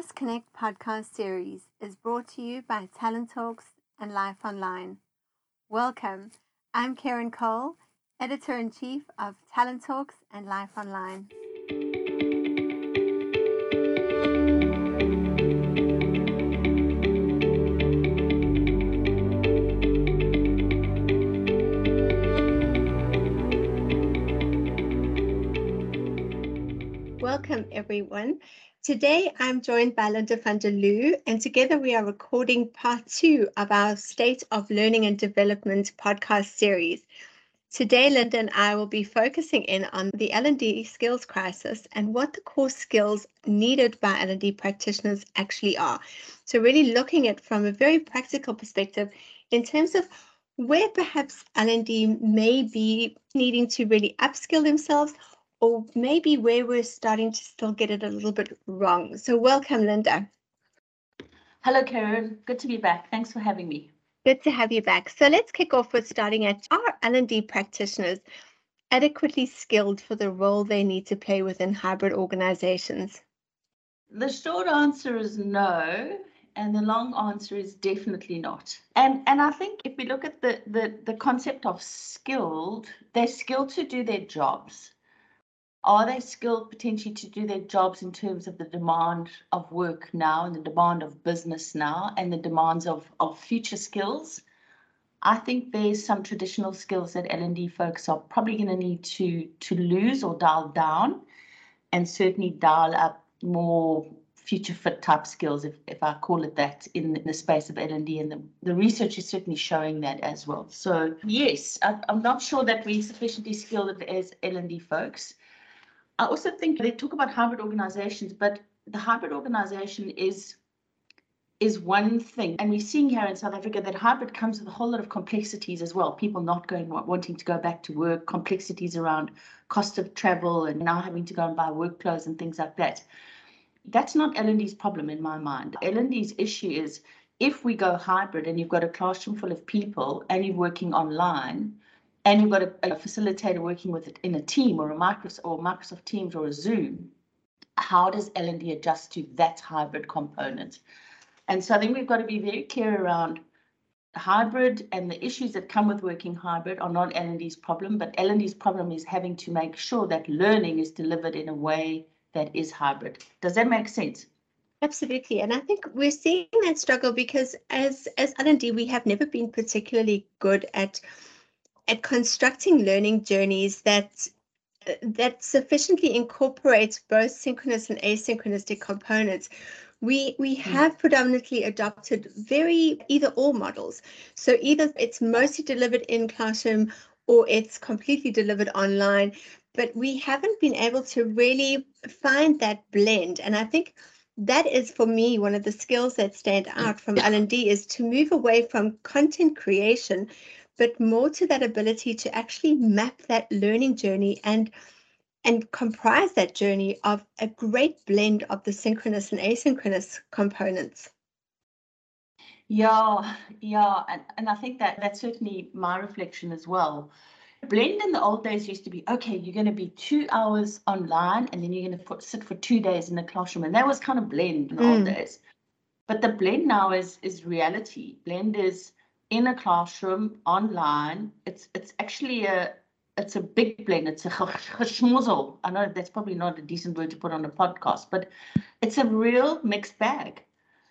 This Connect podcast series is brought to you by Talent Talks and Life Online. Welcome. I'm Karen Cole, editor in chief of Talent Talks and Life Online. Welcome, everyone. Today, I'm joined by Linda van der Loo, and together we are recording part two of our State of Learning and Development podcast series. Today, Linda and I will be focusing in on the L&D skills crisis and what the core skills needed by L&D practitioners actually are. So really looking at from a very practical perspective in terms of where perhaps L&D may be needing to really upskill themselves or maybe where we're starting to still get it a little bit wrong. So welcome, Linda. Hello, Karen. Good to be back. Thanks for having me. Good to have you back. So let's kick off with starting at are L&D practitioners adequately skilled for the role they need to play within hybrid organizations? The short answer is no, and the long answer is definitely not. And and I think if we look at the the, the concept of skilled, they're skilled to do their jobs are they skilled potentially to do their jobs in terms of the demand of work now and the demand of business now and the demands of, of future skills? I think there's some traditional skills that L&D folks are probably going to need to to lose or dial down and certainly dial up more future fit type skills, if, if I call it that, in, the space of L&D. And the, the research is certainly showing that as well. So yes, I, I'm not sure that we're sufficiently skilled as L&D folks. I also think they talk about hybrid organizations, but the hybrid organization is is one thing. And we're seeing here in South Africa that hybrid comes with a whole lot of complexities as well. People not going, wanting to go back to work, complexities around cost of travel, and now having to go and buy work clothes and things like that. That's not L&D's problem in my mind. L&D's issue is if we go hybrid and you've got a classroom full of people and you're working online, and you've got a, a facilitator working with it in a team or a Microsoft or Microsoft Teams or a Zoom, how does L&D adjust to that hybrid component? And so I think we've got to be very clear around hybrid and the issues that come with working hybrid are not L&D's problem, but L&D's problem is having to make sure that learning is delivered in a way that is hybrid. Does that make sense? Absolutely, and I think we're seeing that struggle because as as L&D, we have never been particularly good at at constructing learning journeys that that sufficiently incorporates both synchronous and asynchronous components we we hmm. have predominantly adopted very either or models. So either it's mostly delivered in classroom or it's completely delivered online but we haven't been able to really find that blend. And i think that is for me one of the skills that stand out from l&d is to move away from content creation but more to that ability to actually map that learning journey and and comprise that journey of a great blend of the synchronous and asynchronous components. Yeah, yeah, and, and I think that that's certainly my reflection as well. Blend in the old days used to be okay, you're going to be two hours online and then you're going to sit for two days in the classroom. And that was kind of blend in the mm. old days. But the blend now is is reality. Blend is in a classroom online. It's it's actually a it's a big blend. It's a geschmozzle. I know that's probably not a decent word to put on a podcast, but it's a real mixed bag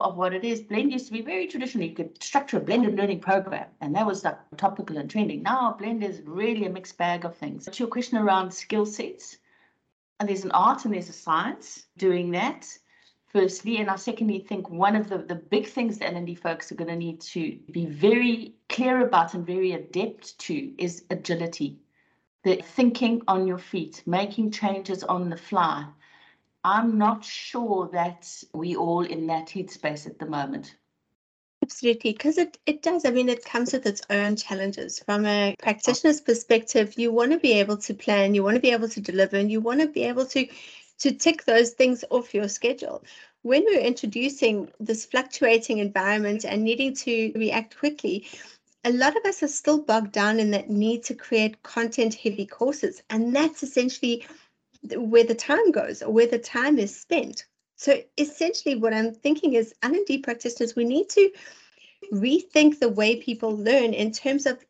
of what it is. Blend used to be very traditional. You could structure a blended learning program, and that was like topical and trending. Now, blend is really a mixed bag of things. To your question around skill sets, and there's an art and there's a science doing that firstly. And I secondly think one of the, the big things that L&D folks are going to need to be very clear about and very adept to is agility. The thinking on your feet, making changes on the fly. I'm not sure that we all in that headspace at the moment. Absolutely, because it, it does. I mean, it comes with its own challenges. From a practitioner's perspective, you want to be able to plan, you want to be able to deliver, and you want to be able to to tick those things off your schedule. When we're introducing this fluctuating environment and needing to react quickly, a lot of us are still bogged down in that need to create content heavy courses. And that's essentially where the time goes or where the time is spent. So essentially what I'm thinking is L&D practitioners, we need to rethink the way people learn in terms of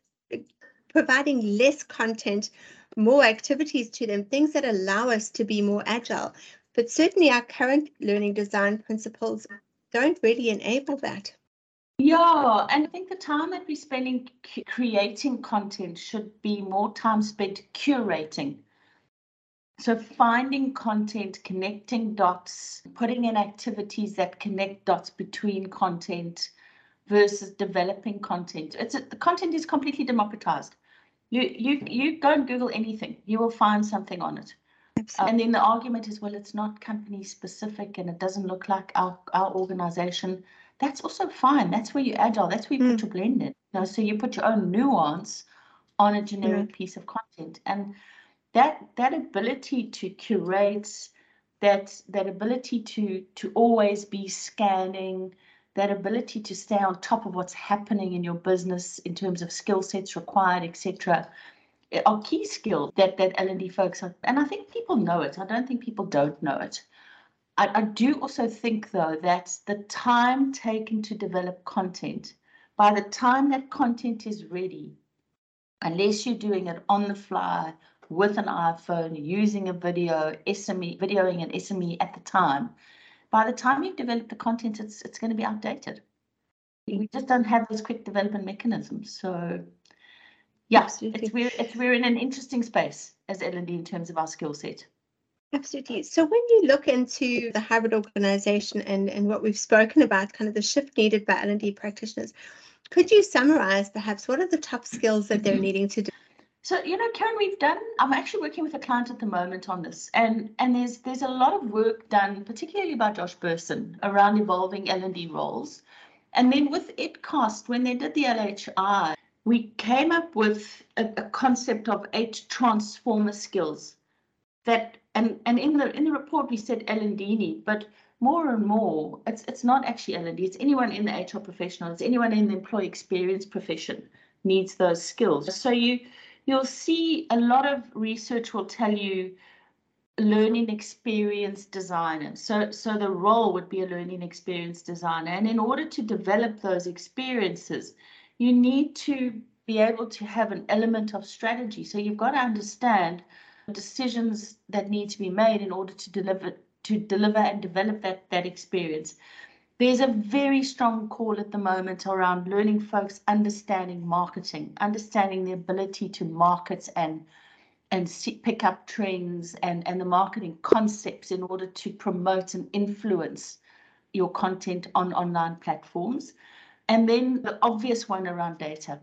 providing less content, more activities to them, things that allow us to be more agile. But certainly our current learning design principles don't really enable that. Yeah, and I think the time that we're spending creating content should be more time spent curating. So finding content, connecting dots, putting in activities that connect dots between content versus developing content. It's a, the content is completely democratized. You you you go and Google anything, you will find something on it. and then the argument is, well, it's not company specific and it doesn't look like our, our organization. That's also fine. That's where you're agile. That's where you mm. put your blend in. You know, so you put your own nuance on a generic yeah. piece of content. And that that ability to curate, that that ability to to always be scanning, that ability to stay on top of what's happening in your business in terms of skill sets required, etc., are key skills that that L&D folks are. And I think people know it. I don't think people don't know it. I, I do also think though that the time taken to develop content, by the time that content is ready, unless you're doing it on the fly with an iPhone, using a video, SME, videoing an SME at the time, by the time you've developed the content, it's it's going to be outdated. We just don't have those quick development mechanisms. So, yeah, Absolutely. it's we're it's we're in an interesting space as L&D in terms of our skill set. Absolutely. So when you look into the hybrid organization and, and what we've spoken about, kind of the shift needed by L&D practitioners, could you summarize perhaps what are the top skills that they're needing to do? So you know, Karen, we've done. I'm actually working with a client at the moment on this, and and there's there's a lot of work done, particularly by Josh Bersin, around evolving L and D roles, and then with EdCast, when they did the LHI, we came up with a, a concept of eight transformer skills, that and and in the in the report we said L and D but more and more, it's it's not actually L and D. It's anyone in the HR professional. It's anyone in the employee experience profession needs those skills. So you you'll see a lot of research will tell you learning experience designer. So, so the role would be a learning experience designer. And in order to develop those experiences, you need to be able to have an element of strategy. So you've got to understand the decisions that need to be made in order to deliver to deliver and develop that that experience. There's a very strong call at the moment around learning folks understanding marketing, understanding the ability to market and and see, pick up trends and, and the marketing concepts in order to promote and influence your content on online platforms. And then the obvious one around data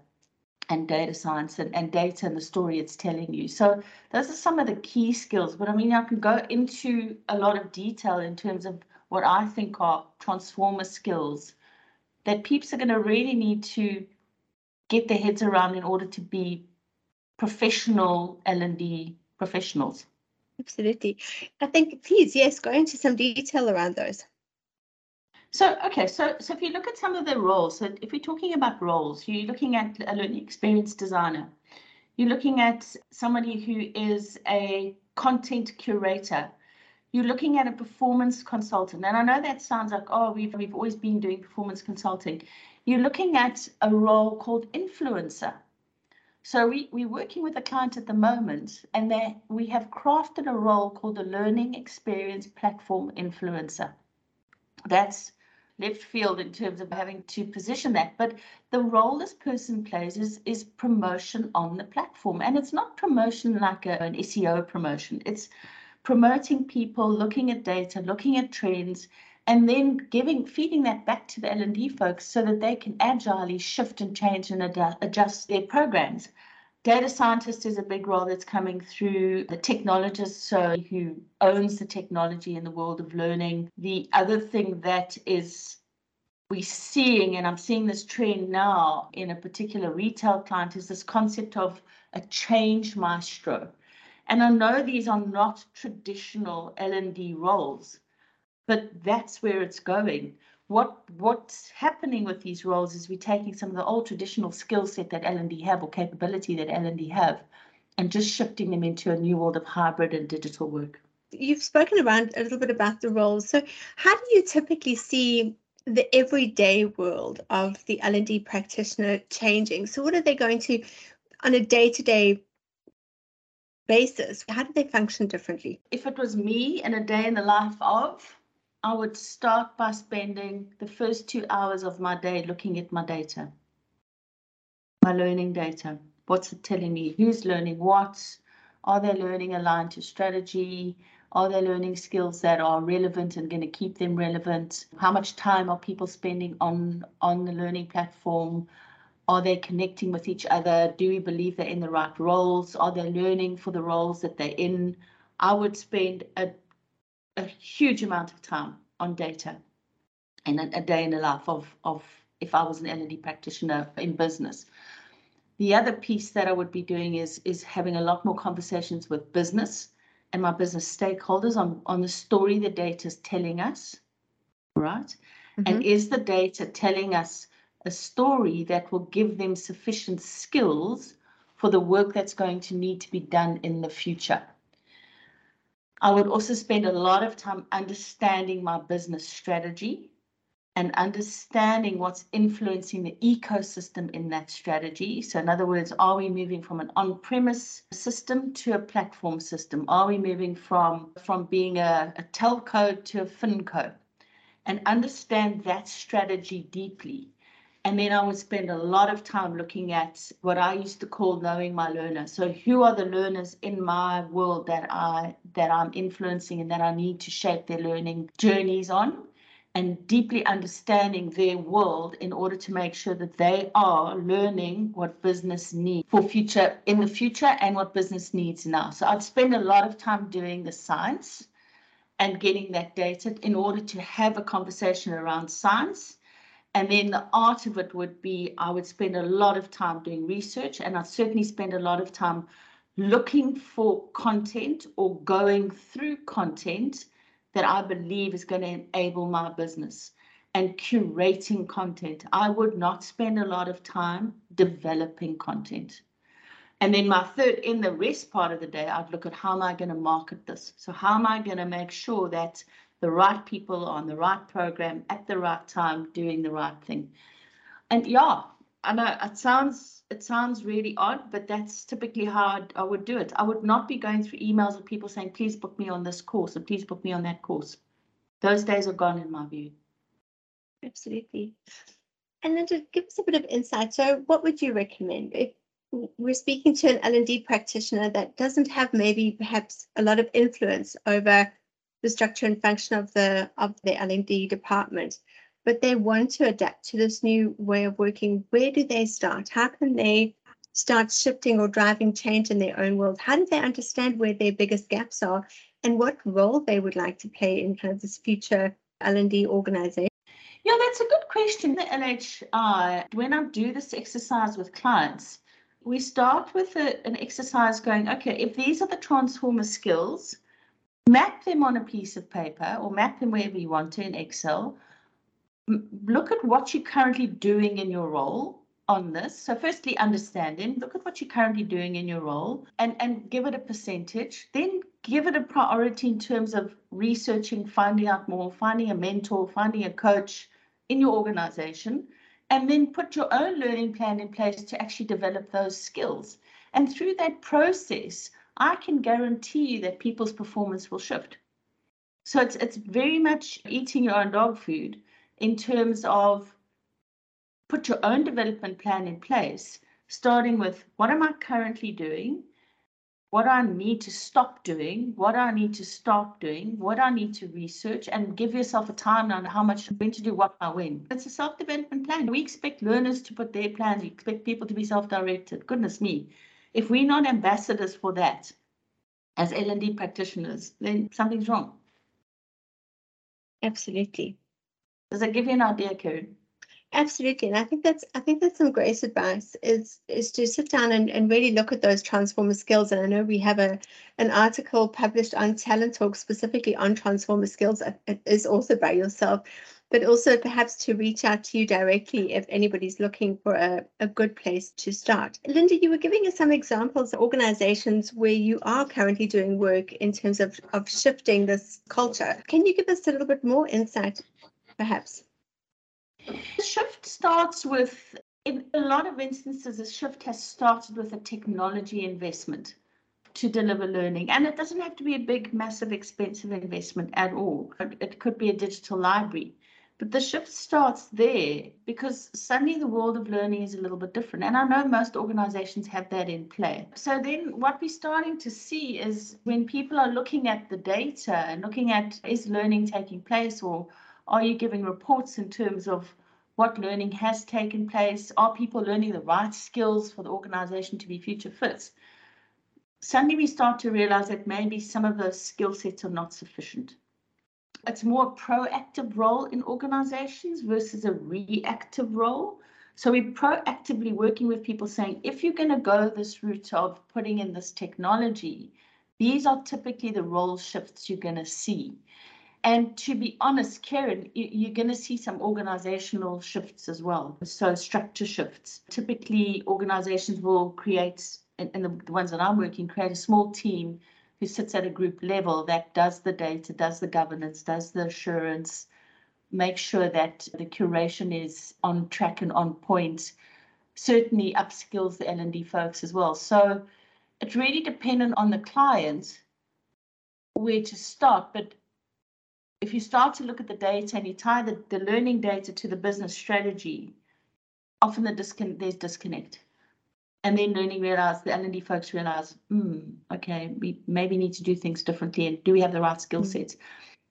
and data science and, and data and the story it's telling you. So those are some of the key skills. But I mean, I can go into a lot of detail in terms of what I think are transformer skills that peeps are going to really need to get their heads around in order to be professional L&D professionals. Absolutely. I think, please, yes, go into some detail around those. So, okay, so so if you look at some of the roles, so if we're talking about roles, you're looking at a learning experience designer. You're looking at somebody who is a content curator you're looking at a performance consultant. And I know that sounds like, oh, we've, we've always been doing performance consulting. You're looking at a role called influencer. So we, we're working with a client at the moment, and we have crafted a role called the Learning Experience Platform Influencer. That's left field in terms of having to position that. But the role this person plays is, is promotion on the platform. And it's not promotion like a, an SEO promotion. It's promoting people, looking at data, looking at trends, and then giving feeding that back to the L&D folks so that they can agilely shift and change and ad- adjust their programs. Data scientist is a big role that's coming through. The technologist, so who owns the technology in the world of learning. The other thing that is we're seeing, and I'm seeing this trend now in a particular retail client, is this concept of a change maestro. And I know these are not traditional L&D roles, but that's where it's going. What what's happening with these roles is we're taking some of the old traditional skill set that L&D have or capability that L&D have and just shifting them into a new world of hybrid and digital work. you've spoken around a little bit about the roles. So how do you typically see the everyday world of the L&D practitioner changing? So what are they going to, on a day-to-day basis, how do they function differently? If it was me in a day in the life of, I would start by spending the first two hours of my day looking at my data, my learning data. What's it telling me? Who's learning what? Are they learning aligned to strategy? Are they learning skills that are relevant and going to keep them relevant? How much time are people spending on, on the learning platform? Are they connecting with each other? Do we believe they're in the right roles? Are they learning for the roles that they're in? I would spend a, a huge amount of time on data and a, a day in the life of, of if I was an L&D practitioner in business. The other piece that I would be doing is, is having a lot more conversations with business and my business stakeholders on, on the story the data is telling us, right? Mm-hmm. And is the data telling us a story that will give them sufficient skills for the work that's going to need to be done in the future? I would also spend a lot of time understanding my business strategy and understanding what's influencing the ecosystem in that strategy. So, in other words, are we moving from an on premise system to a platform system? Are we moving from, from being a, a telco to a finco? And understand that strategy deeply. And then I would spend a lot of time looking at what I used to call knowing my learner. So who are the learners in my world that I that I'm influencing and that I need to shape their learning journeys on? and deeply understanding their world in order to make sure that they are learning what business needs for future in the future and what business needs now. So I'd spend a lot of time doing the science and getting that data in order to have a conversation around science. And then the art of it would be I would spend a lot of time doing research and I'd certainly spend a lot of time looking for content or going through content that I believe is going to enable my business and curating content. I would not spend a lot of time developing content. And then my third, in the rest part of the day, I'd look at how am I going to market this? So how am I going to make sure that the right people on the right program at the right time doing the right thing? And yeah, I know it sounds it sounds really odd, but that's typically how I'd, I would do it. I would not be going through emails of people saying, please book me on this course or please book me on that course. Those days are gone in my view. Absolutely. And then to give us a bit of insight, so what would you recommend if we're speaking to an L&D practitioner that doesn't have maybe perhaps a lot of influence over the structure and function of the of the L&D department? but they want to adapt to this new way of working, where do they start? How can they start shifting or driving change in their own world? How do they understand where their biggest gaps are and what role they would like to play in kind of this future L&D organization? Yeah, that's a good question. The LHI, when I do this exercise with clients, we start with a, an exercise going, okay, if these are the transformer skills, map them on a piece of paper or map them wherever you want to in Excel look at what you're currently doing in your role on this. So firstly, understanding, look at what you're currently doing in your role and, and give it a percentage. Then give it a priority in terms of researching, finding out more, finding a mentor, finding a coach in your organization, and then put your own learning plan in place to actually develop those skills. And through that process, I can guarantee you that people's performance will shift. So it's it's very much eating your own dog food in terms of put your own development plan in place, starting with what am I currently doing? What I need to stop doing, what I need to start doing, what I need to research, and give yourself a timeline on how much when to do what by when. It's a self-development plan. We expect learners to put their plans, we expect people to be self-directed. Goodness me. If we're not ambassadors for that as L&D practitioners, then something's wrong. Absolutely. Does that give you an idea, Karen? Absolutely. And I think that's I think that's some great advice is is to sit down and, and really look at those transformer skills. And I know we have a an article published on Talent Talk specifically on transformer skills. It is also by yourself. But also perhaps to reach out to you directly if anybody's looking for a, a good place to start. Linda, you were giving us some examples of organizations where you are currently doing work in terms of, of shifting this culture. Can you give us a little bit more insight, perhaps? The shift starts with, in a lot of instances, a shift has started with a technology investment to deliver learning. And it doesn't have to be a big, massive, expensive investment at all. It could be a digital library. But the shift starts there because suddenly the world of learning is a little bit different. And I know most organizations have that in play. So then what we're starting to see is when people are looking at the data and looking at is learning taking place or are you giving reports in terms of what learning has taken place? Are people learning the right skills for the organization to be future fit? Suddenly we start to realize that maybe some of those skill sets are not sufficient it's more a proactive role in organizations versus a reactive role. So we're proactively working with people saying, if you're going to go this route of putting in this technology, these are typically the role shifts you're going to see. And to be honest, Karen, you're going to see some organizational shifts as well. So structure shifts. Typically, organizations will create, and the ones that I'm working, create a small team who sits at a group level that does the data, does the governance, does the assurance, make sure that the curation is on track and on point, certainly upskills the L&D folks as well. So it's really dependent on the client where to start. But if you start to look at the data and you tie the, the learning data to the business strategy, often the discon there's disconnect and then learning realize the L&D folks realize, hmm, okay, we maybe need to do things differently and do we have the right skill mm. sets?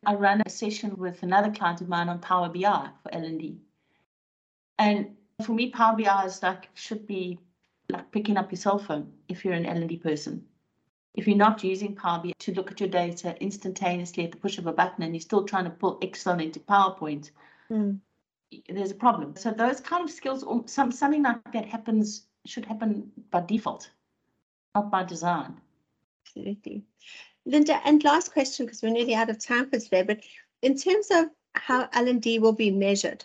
I ran a session with another client of mine on Power BI for L&D. And for me, Power BI is like should be like picking up your cell phone if you're an L&D person. If you're not using Power BI to look at your data instantaneously at the push of a button and you're still trying to pull Excel into PowerPoint, mm. there's a problem. So those kind of skills, or some something like that happens should happen by default, not by design. Absolutely. Linda, and last question, because we're nearly out of time for today, but in terms of how L&D will be measured,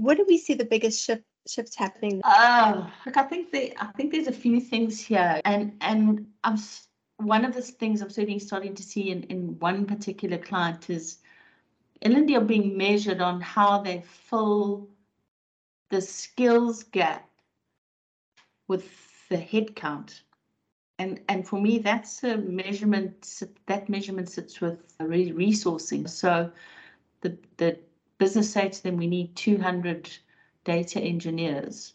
where do we see the biggest shift shifts happening? Uh, look, I think the, I think there's a few things here, and and I'm one of the things I'm certainly starting to see in in one particular client is L&D are being measured on how they fill the skills gap with the head count. And, and for me, that's a measurement, that measurement sits with resourcing. So the, the business say to them, we need 200 data engineers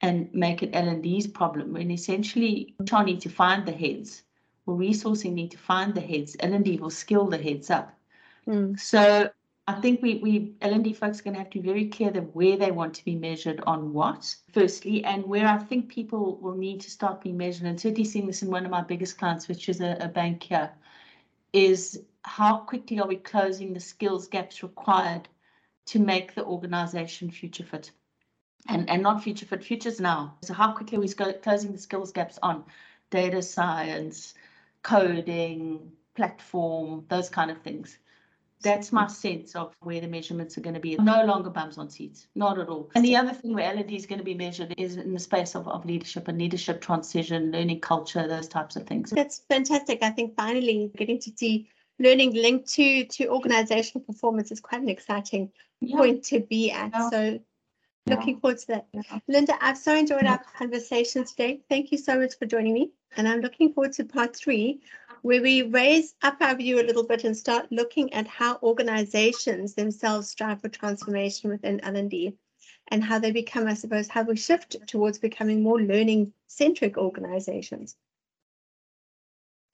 and make it L&D's problem. And essentially, HR need to find the heads, or resourcing need to find the heads. L&D will skill the heads up. Mm. So I think we, we L&D folks are going to have to be very clear that where they want to be measured on what, firstly, and where I think people will need to start being measured, and certainly seeing this in one of my biggest clients, which is a, a bank here, is how quickly are we closing the skills gaps required to make the organization future fit? And, and not future fit, futures now. So how quickly are we closing the skills gaps on data science, coding, platform, those kind of things? That's my mm. sense of where the measurements are going to be. Mm-hmm. No longer bums on seats, not at all. And the other thing where L&D is going to be measured is in the space of, of leadership and leadership transition, learning culture, those types of things. That's fantastic. I think finally getting to see learning linked to to organizational performance is quite an exciting yeah. point to be at. Yeah. So looking forward to that. Yeah. Linda, I've so enjoyed our conversation today. Thank you so much for joining me. And I'm looking forward to part three, where we raise up our view a little bit and start looking at how organizations themselves strive for transformation within L&D and how they become, I suppose, how we shift towards becoming more learning-centric organizations.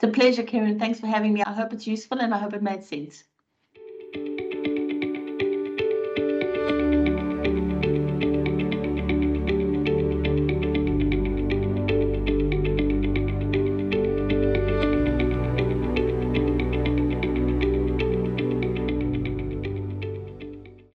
It's a pleasure, Karen. Thanks for having me. I hope it's useful and I hope it made sense.